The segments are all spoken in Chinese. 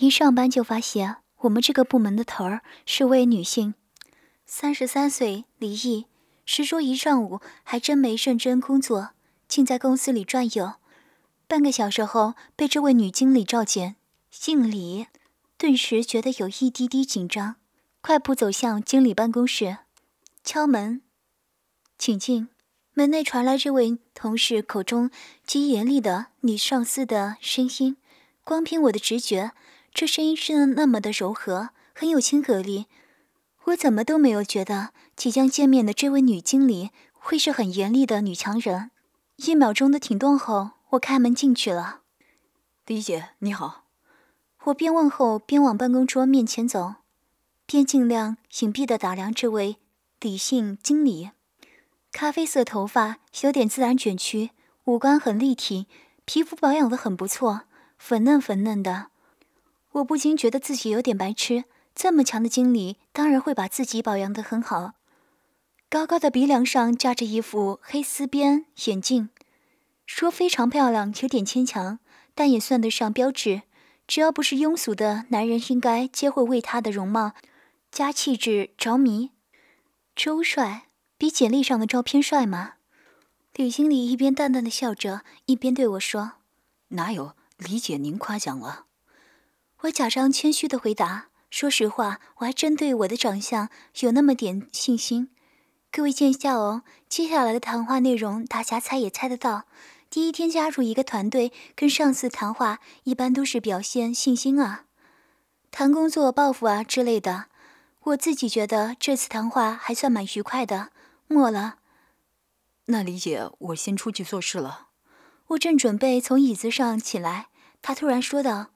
一上班就发现我们这个部门的头儿是位女性，三十三岁，离异，实说一上午还真没认真工作，竟在公司里转悠。半个小时后被这位女经理召见，姓李，顿时觉得有一滴滴紧张，快步走向经理办公室，敲门，请进。门内传来这位同事口中极严厉的女上司的声音，光凭我的直觉，这声音是那么的柔和，很有亲和力，我怎么都没有觉得即将见面的这位女经理会是很严厉的女强人。一秒钟的停顿后。我开门进去了，李姐你好。我边问候边往办公桌面前走，边尽量隐蔽的打量这位李姓经理。咖啡色头发有点自然卷曲，五官很立体，皮肤保养的很不错，粉嫩粉嫩的。我不禁觉得自己有点白痴，这么强的经理当然会把自己保养的很好。高高的鼻梁上架着一副黑丝边眼镜。说非常漂亮有点牵强，但也算得上标致。只要不是庸俗的男人，应该皆会为他的容貌加气质着迷。周帅比简历上的照片帅吗？李经理一边淡淡的笑着，一边对我说：“哪有，李姐您夸奖了。”我假装谦虚的回答：“说实话，我还真对我的长相有那么点信心。各位见笑哦，接下来的谈话内容大家猜也猜得到。”第一天加入一个团队，跟上司谈话，一般都是表现信心啊，谈工作抱负啊之类的。我自己觉得这次谈话还算蛮愉快的。末了，那李姐，我先出去做事了。我正准备从椅子上起来，她突然说道：“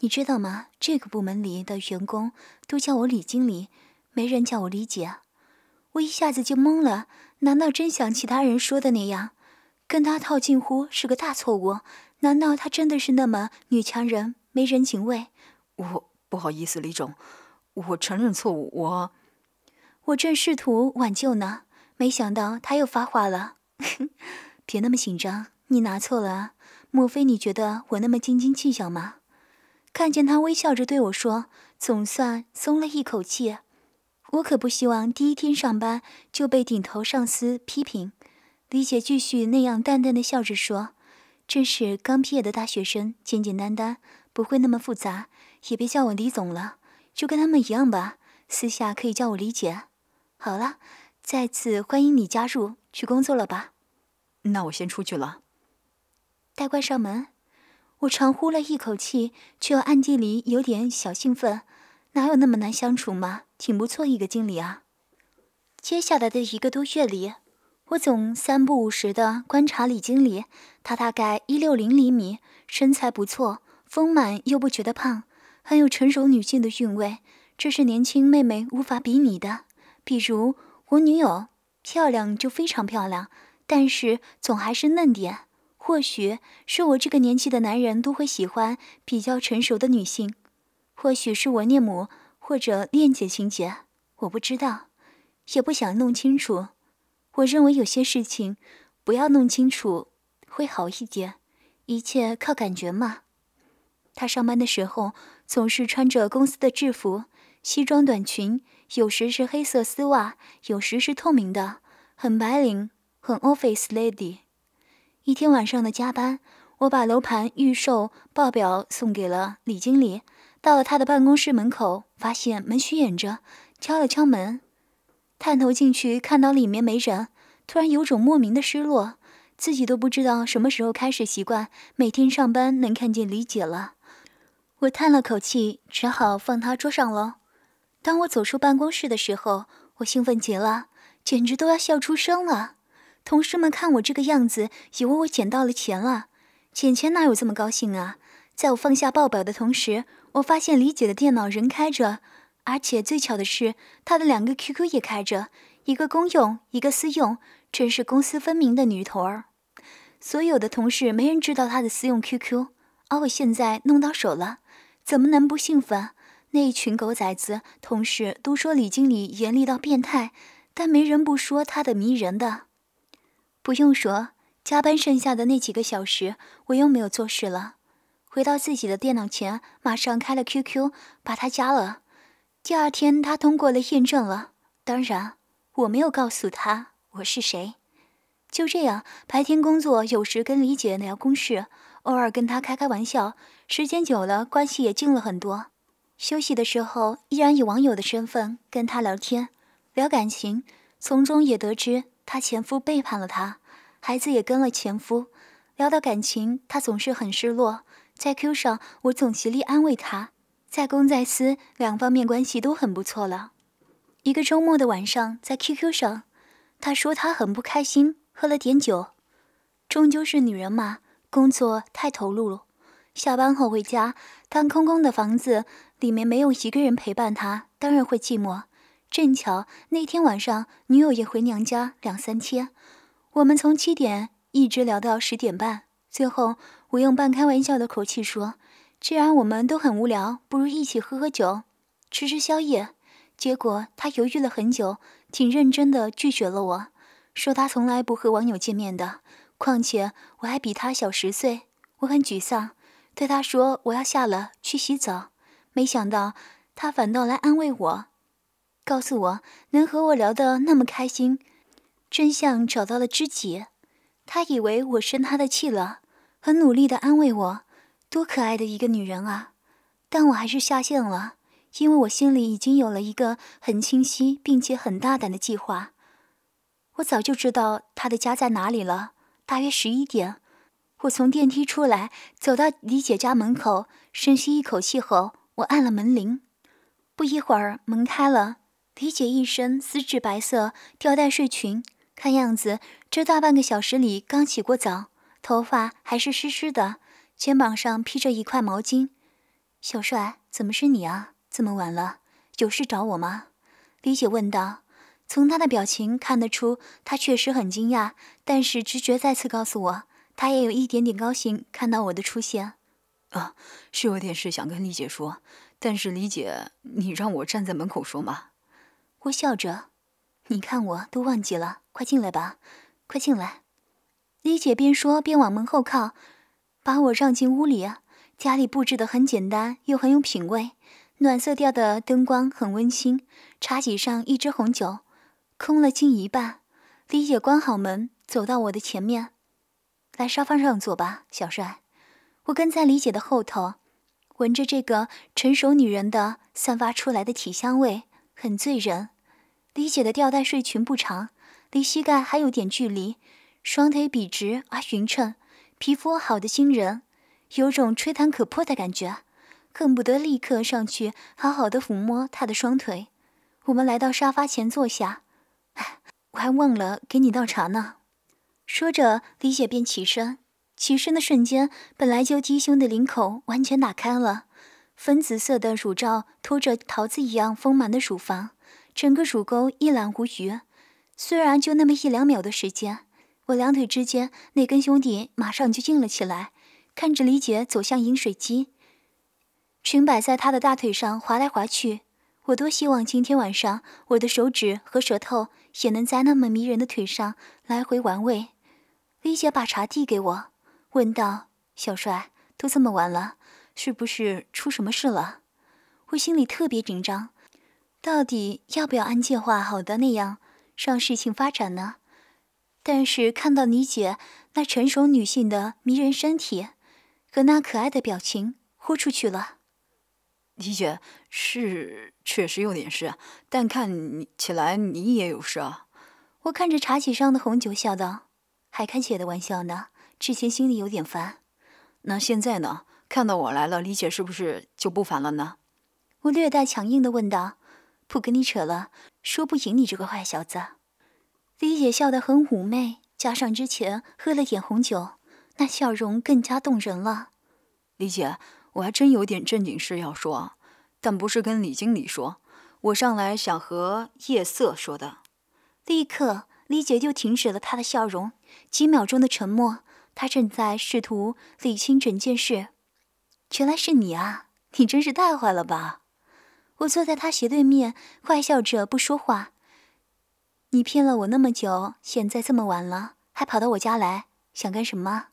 你知道吗？这个部门里的员工都叫我李经理，没人叫我李姐。”我一下子就懵了，难道真像其他人说的那样？跟他套近乎是个大错误，难道他真的是那么女强人，没人情味？我不好意思，李总，我承认错误。我，我正试图挽救呢，没想到他又发话了。别那么紧张，你拿错了？莫非你觉得我那么斤斤计较吗？看见他微笑着对我说，总算松了一口气。我可不希望第一天上班就被顶头上司批评。李姐继续那样淡淡的笑着说：“真是刚毕业的大学生，简简单单，不会那么复杂。也别叫我李总了，就跟他们一样吧。私下可以叫我李姐。好了，再次欢迎你加入，去工作了吧？那我先出去了。带关上门，我长呼了一口气，却又暗地里有点小兴奋。哪有那么难相处嘛？挺不错一个经理啊。接下来的一个多月里。”我总三不五时的观察李经理，他大概一六零厘米，身材不错，丰满又不觉得胖，很有成熟女性的韵味，这是年轻妹妹无法比拟的。比如我女友，漂亮就非常漂亮，但是总还是嫩点。或许是我这个年纪的男人都会喜欢比较成熟的女性，或许是我恋母或者恋姐情节，我不知道，也不想弄清楚。我认为有些事情不要弄清楚会好一点，一切靠感觉嘛。他上班的时候总是穿着公司的制服，西装短裙，有时是黑色丝袜，有时是透明的，很白领，很 office lady。一天晚上的加班，我把楼盘预售报表送给了李经理，到了他的办公室门口，发现门虚掩着，敲了敲门。探头进去，看到里面没人，突然有种莫名的失落，自己都不知道什么时候开始习惯每天上班能看见李姐了。我叹了口气，只好放她桌上了。当我走出办公室的时候，我兴奋极了，简直都要笑出声了。同事们看我这个样子，以为我捡到了钱了。捡钱哪有这么高兴啊？在我放下报表的同时，我发现李姐的电脑仍开着。而且最巧的是，她的两个 QQ 也开着，一个公用，一个私用，真是公私分明的女头儿。所有的同事没人知道她的私用 QQ，而我现在弄到手了，怎么能不兴奋？那一群狗崽子同事都说李经理严厉到变态，但没人不说他的迷人的。不用说，加班剩下的那几个小时，我又没有做事了。回到自己的电脑前，马上开了 QQ，把他加了。第二天，他通过了验证了。当然，我没有告诉他我是谁。就这样，白天工作，有时跟李姐聊公事，偶尔跟她开开玩笑。时间久了，关系也近了很多。休息的时候，依然以网友的身份跟她聊天，聊感情，从中也得知她前夫背叛了她，孩子也跟了前夫。聊到感情，她总是很失落。在 Q 上，我总极力安慰她，在公在私两方面关系都很不错了。一个周末的晚上，在 QQ 上，她说她很不开心，喝了点酒。终究是女人嘛，工作太投入了。下班后回家，当空空的房子里面没有一个人陪伴她，当然会寂寞。正巧那天晚上，女友也回娘家两三天，我们从七点一直聊到十点半，最后。我用半开玩笑的口气说：“既然我们都很无聊，不如一起喝喝酒，吃吃宵夜。”结果他犹豫了很久，挺认真的拒绝了我，说他从来不和网友见面的，况且我还比他小十岁。我很沮丧，对他说：“我要下了，去洗澡。”没想到他反倒来安慰我，告诉我能和我聊得那么开心，真相找到了知己。他以为我生他的气了。很努力的安慰我，多可爱的一个女人啊！但我还是下线了，因为我心里已经有了一个很清晰并且很大胆的计划。我早就知道她的家在哪里了。大约十一点，我从电梯出来，走到李姐家门口，深吸一口气后，我按了门铃。不一会儿，门开了，李姐一身丝质白色吊带睡裙，看样子这大半个小时里刚洗过澡。头发还是湿湿的，肩膀上披着一块毛巾。小帅，怎么是你啊？这么晚了，有事找我吗？李姐问道。从他的表情看得出，他确实很惊讶，但是直觉再次告诉我，他也有一点点高兴看到我的出现。啊，是有点事想跟李姐说，但是李姐，你让我站在门口说吗？我笑着，你看我都忘记了，快进来吧，快进来。李姐边说边往门后靠，把我让进屋里。家里布置的很简单，又很有品味，暖色调的灯光很温馨。茶几上一支红酒，空了近一半。李姐关好门，走到我的前面，来沙发上坐吧，小帅。我跟在李姐的后头，闻着这个成熟女人的散发出来的体香味，很醉人。李姐的吊带睡裙不长，离膝盖还有点距离。双腿笔直而匀称，皮肤好的惊人，有种吹弹可破的感觉，恨不得立刻上去好好的抚摸她的双腿。我们来到沙发前坐下，哎，我还忘了给你倒茶呢。说着，李姐便起身，起身的瞬间，本来就低胸的领口完全打开了，粉紫色的乳罩托着桃子一样丰满的乳房，整个乳沟一览无余。虽然就那么一两秒的时间。我两腿之间那根兄弟马上就硬了起来，看着李姐走向饮水机，裙摆在她的大腿上滑来滑去。我多希望今天晚上我的手指和舌头也能在那么迷人的腿上来回玩味。李姐把茶递给我，问道：“小帅，都这么晚了，是不是出什么事了？”我心里特别紧张，到底要不要按计划好的那样让事情发展呢？但是看到你姐那成熟女性的迷人身体和那可爱的表情，豁出去了。李姐是确实有点事，但看你起来你也有事啊。我看着茶几上的红酒，笑道：“还开姐的玩笑呢，之前心里有点烦。那现在呢？看到我来了，李姐是不是就不烦了呢？”我略带强硬的问道：“不跟你扯了，说不赢你这个坏小子。”李姐笑得很妩媚，加上之前喝了点红酒，那笑容更加动人了。李姐，我还真有点正经事要说，但不是跟李经理说，我上来想和夜色说的。立刻，李姐就停止了她的笑容，几秒钟的沉默，她正在试图理清整件事。原来是你啊！你真是太坏了吧！我坐在他斜对面，坏笑着不说话。你骗了我那么久，现在这么晚了还跑到我家来，想干什么？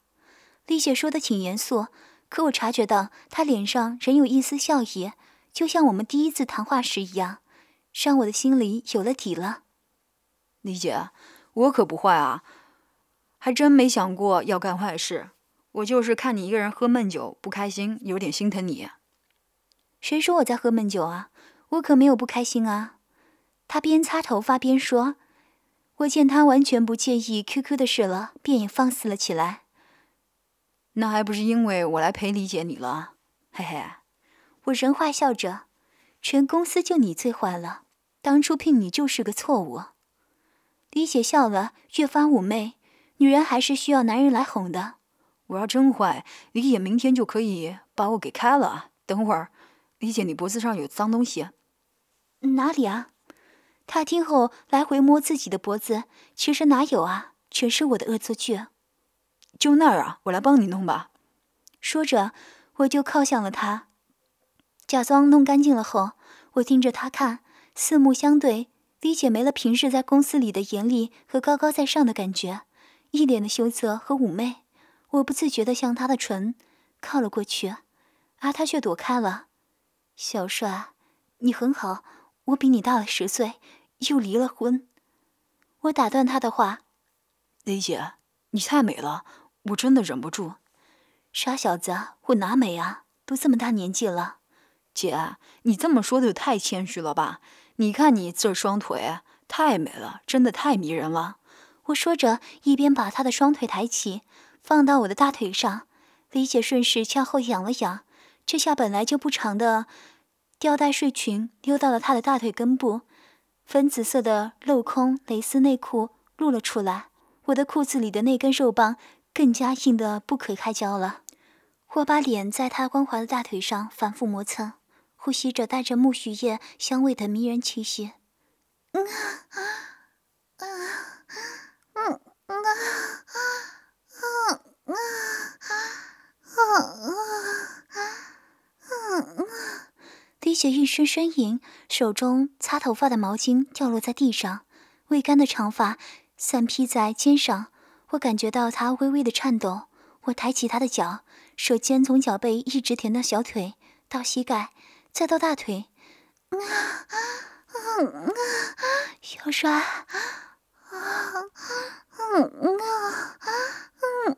丽姐说的挺严肃，可我察觉到他脸上仍有一丝笑意，就像我们第一次谈话时一样，让我的心里有了底了。李姐，我可不坏啊，还真没想过要干坏事。我就是看你一个人喝闷酒不开心，有点心疼你。谁说我在喝闷酒啊？我可没有不开心啊。他边擦头发边说。我见他完全不介意 QQ 的事了，便也放肆了起来。那还不是因为我来陪李姐你了，嘿嘿。我人坏笑着，全公司就你最坏了，当初聘你就是个错误。李姐笑了，越发妩媚。女人还是需要男人来哄的。我要真坏，李姐明天就可以把我给开了。等会儿，李姐，你脖子上有脏东西。哪里啊？他听后来回摸自己的脖子，其实哪有啊，全是我的恶作剧。就那儿啊，我来帮你弄吧。说着，我就靠向了他，假装弄干净了后，我盯着他看，四目相对。李姐没了平日在公司里的严厉和高高在上的感觉，一脸的羞涩和妩媚。我不自觉地向她的唇靠了过去，而他却躲开了。小帅，你很好。我比你大了十岁，又离了婚。我打断他的话：“李姐，你太美了，我真的忍不住。”傻小子，我哪美啊？都这么大年纪了。姐，你这么说的太谦虚了吧？你看你这双腿，太美了，真的太迷人了。我说着，一边把他的双腿抬起，放到我的大腿上。李姐顺势向后仰了仰，这下本来就不长的。吊带睡裙溜到了他的大腿根部，粉紫色的镂空蕾丝内裤露了出来。我的裤子里的那根肉棒更加硬得不可开交了。我把脸在他光滑的大腿上反复磨蹭，呼吸着带着木须叶香味的迷人气息。嗯啊啊嗯啊啊啊啊啊啊！李雪一声呻吟，手中擦头发的毛巾掉落在地上，未干的长发散披在肩上。我感觉到她微微的颤抖。我抬起她的脚，手尖从脚背一直舔到小腿，到膝盖，再到大腿。啊啊啊！小帅，啊啊嗯啊嗯啊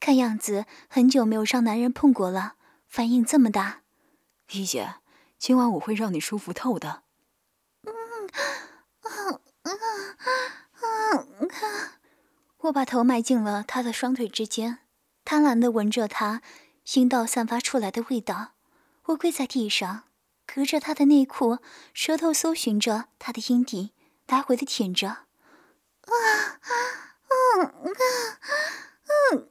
看样子很久没有让男人碰过了反应这么大。一姐今晚我会让你舒服透的嗯啊啊啊啊我把头埋进了他的双腿之间贪婪的闻着他阴道散发出来的味道我跪在地上隔着他的内裤舌头搜寻着他的阴蒂来回的舔着啊啊啊啊啊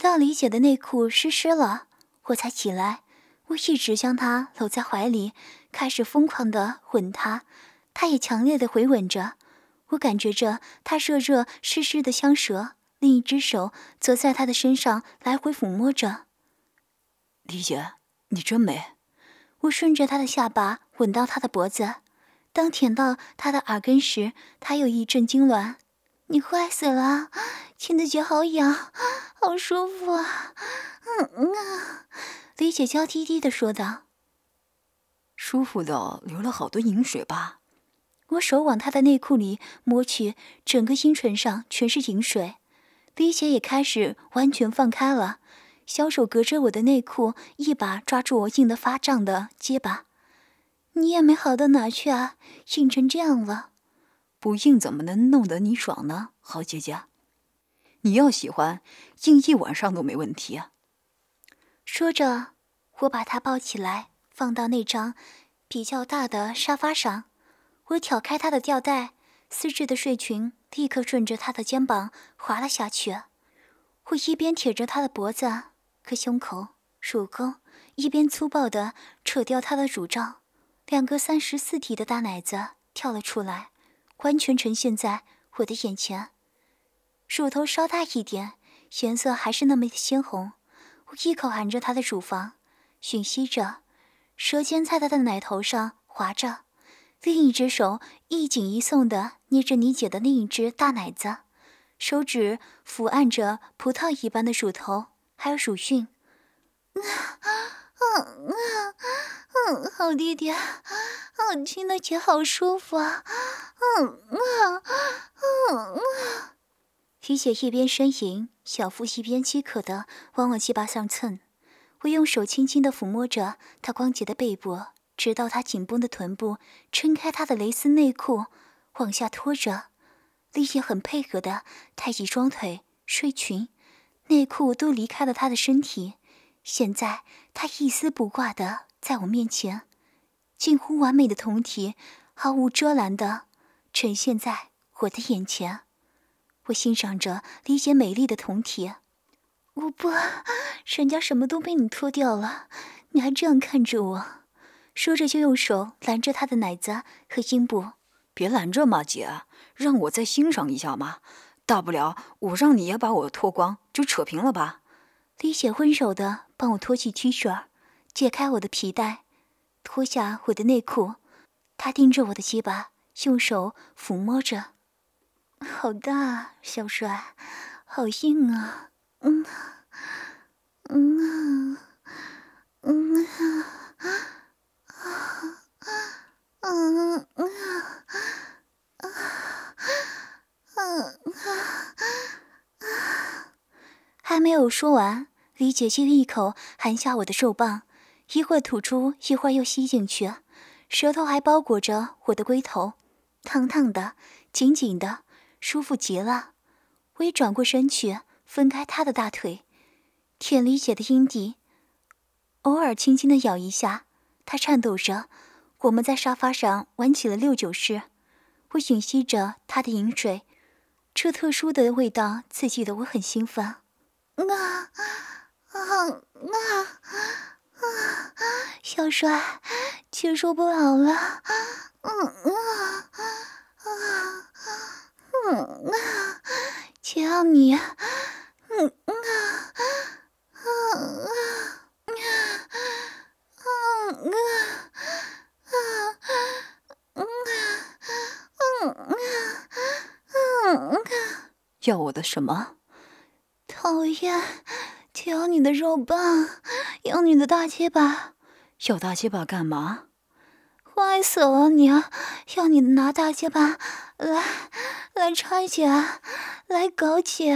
直到李姐的内裤湿湿了，我才起来。我一直将她搂在怀里。开始疯狂的吻她，她也强烈的回吻着。我感觉着她热热湿湿的香舌，另一只手则在她的身上来回抚摸着。李姐，你真美。我顺着她的下巴吻到她的脖子，当舔到她的耳根时，她又一阵痉挛。你坏死了，亲的脚好痒，好舒服啊！嗯嗯啊，李姐娇滴滴的说道。舒服的流了好多饮水吧？我手往她的内裤里摸去，整个阴唇上全是饮水。李姐也开始完全放开了，小手隔着我的内裤，一把抓住我硬得发胀的结巴。你也没好到哪去啊，硬成这样了。不硬怎么能弄得你爽呢，好姐姐？你要喜欢，硬一晚上都没问题啊。说着，我把他抱起来，放到那张比较大的沙发上。我挑开他的吊带，丝质的睡裙立刻顺着他的肩膀滑了下去。我一边舔着他的脖子。和胸口、乳沟，一边粗暴地扯掉他的乳罩，两个三十四体的大奶子跳了出来，完全呈现在我的眼前。乳头稍大一点，颜色还是那么鲜红。我一口含着他的乳房，吮吸着，舌尖在他的奶头上划着，另一只手一紧一松的捏着你姐的另一只大奶子，手指抚按着葡萄一般的乳头。还有乳晕，嗯嗯嗯，好弟弟，嗯，亲的姐好舒服啊，嗯嗯嗯嗯。李姐一边呻吟，小腹一边饥渴的往我鸡巴上蹭。我用手轻轻的抚摸着她光洁的背部，直到她紧绷的臀部，撑开她的蕾丝内裤，往下拖着。李姐很配合的抬起双腿，睡裙。内裤都离开了他的身体，现在他一丝不挂的在我面前，近乎完美的酮体，毫无遮拦的呈现在我的眼前。我欣赏着李姐美丽的酮体。我不，人家什么都被你脱掉了，你还这样看着我？说着就用手拦着她的奶子和阴部。别拦着嘛，姐，让我再欣赏一下嘛。大不了我让你也把我脱光，就扯平了吧。李姐温柔的帮我脱去 T 恤，解开我的皮带，脱下我的内裤。她盯着我的鸡巴，用手抚摸着。好大，小帅，好硬啊！嗯，嗯，嗯，啊，啊，嗯，啊。还没有说完，李姐就一口含下我的肉棒，一会儿吐出，一会儿又吸进去，舌头还包裹着我的龟头，烫烫的，紧紧的，舒服极了。我也转过身去，分开他的大腿，舔李姐的阴蒂，偶尔轻轻的咬一下，她颤抖着。我们在沙发上玩起了六九式，我吮吸着她的饮水。这特殊的味道刺激的我很兴奋，啊啊啊啊！小帅，接受不了了，嗯啊啊嗯啊只要你嗯啊啊啊啊啊啊啊啊嗯啊嗯啊嗯啊要我的什么讨厌要你的肉棒要你的大鸡巴要大鸡巴干嘛坏死了你！要你拿大结巴来来拆解，来搞解。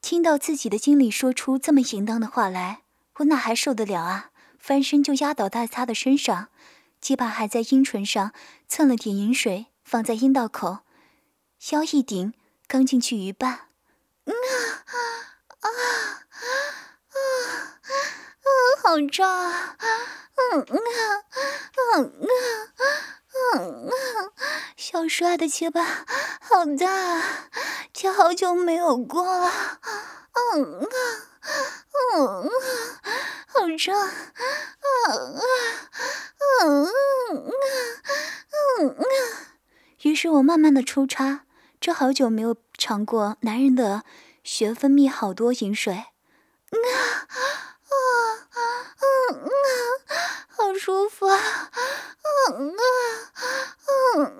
听到自己的经理说出这么淫荡的话来，我哪还受得了啊？翻身就压倒在他的身上，鸡巴还在阴唇上蹭了点饮水。放在阴道口，腰一顶，刚进去一半，啊啊啊啊啊！好胀啊！嗯啊嗯啊嗯啊！小帅的鸡巴好大啊，这好久没有过了。嗯啊嗯啊，好胀啊啊嗯啊嗯啊！于是我慢慢的抽插，这好久没有尝过男人的血分泌好多饮水，啊啊舒服。啊嗯啊嗯啊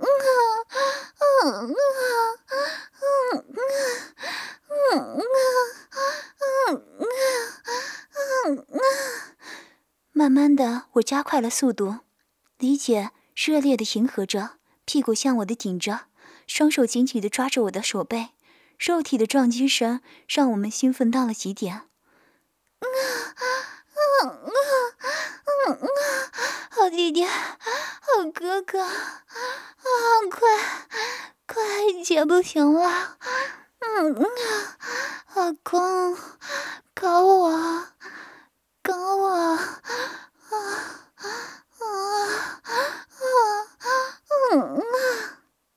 嗯啊嗯啊嗯啊嗯啊嗯啊嗯啊慢慢的我加快了速度李姐热烈的迎合着屁股向我的顶着双手紧紧的抓着我的手背肉体的撞击声让我们兴奋到了极点。嗯啊嗯啊嗯啊好弟弟，好哥哥，啊，快快姐不行了，嗯啊，老公，搞我，搞我，啊啊啊啊啊！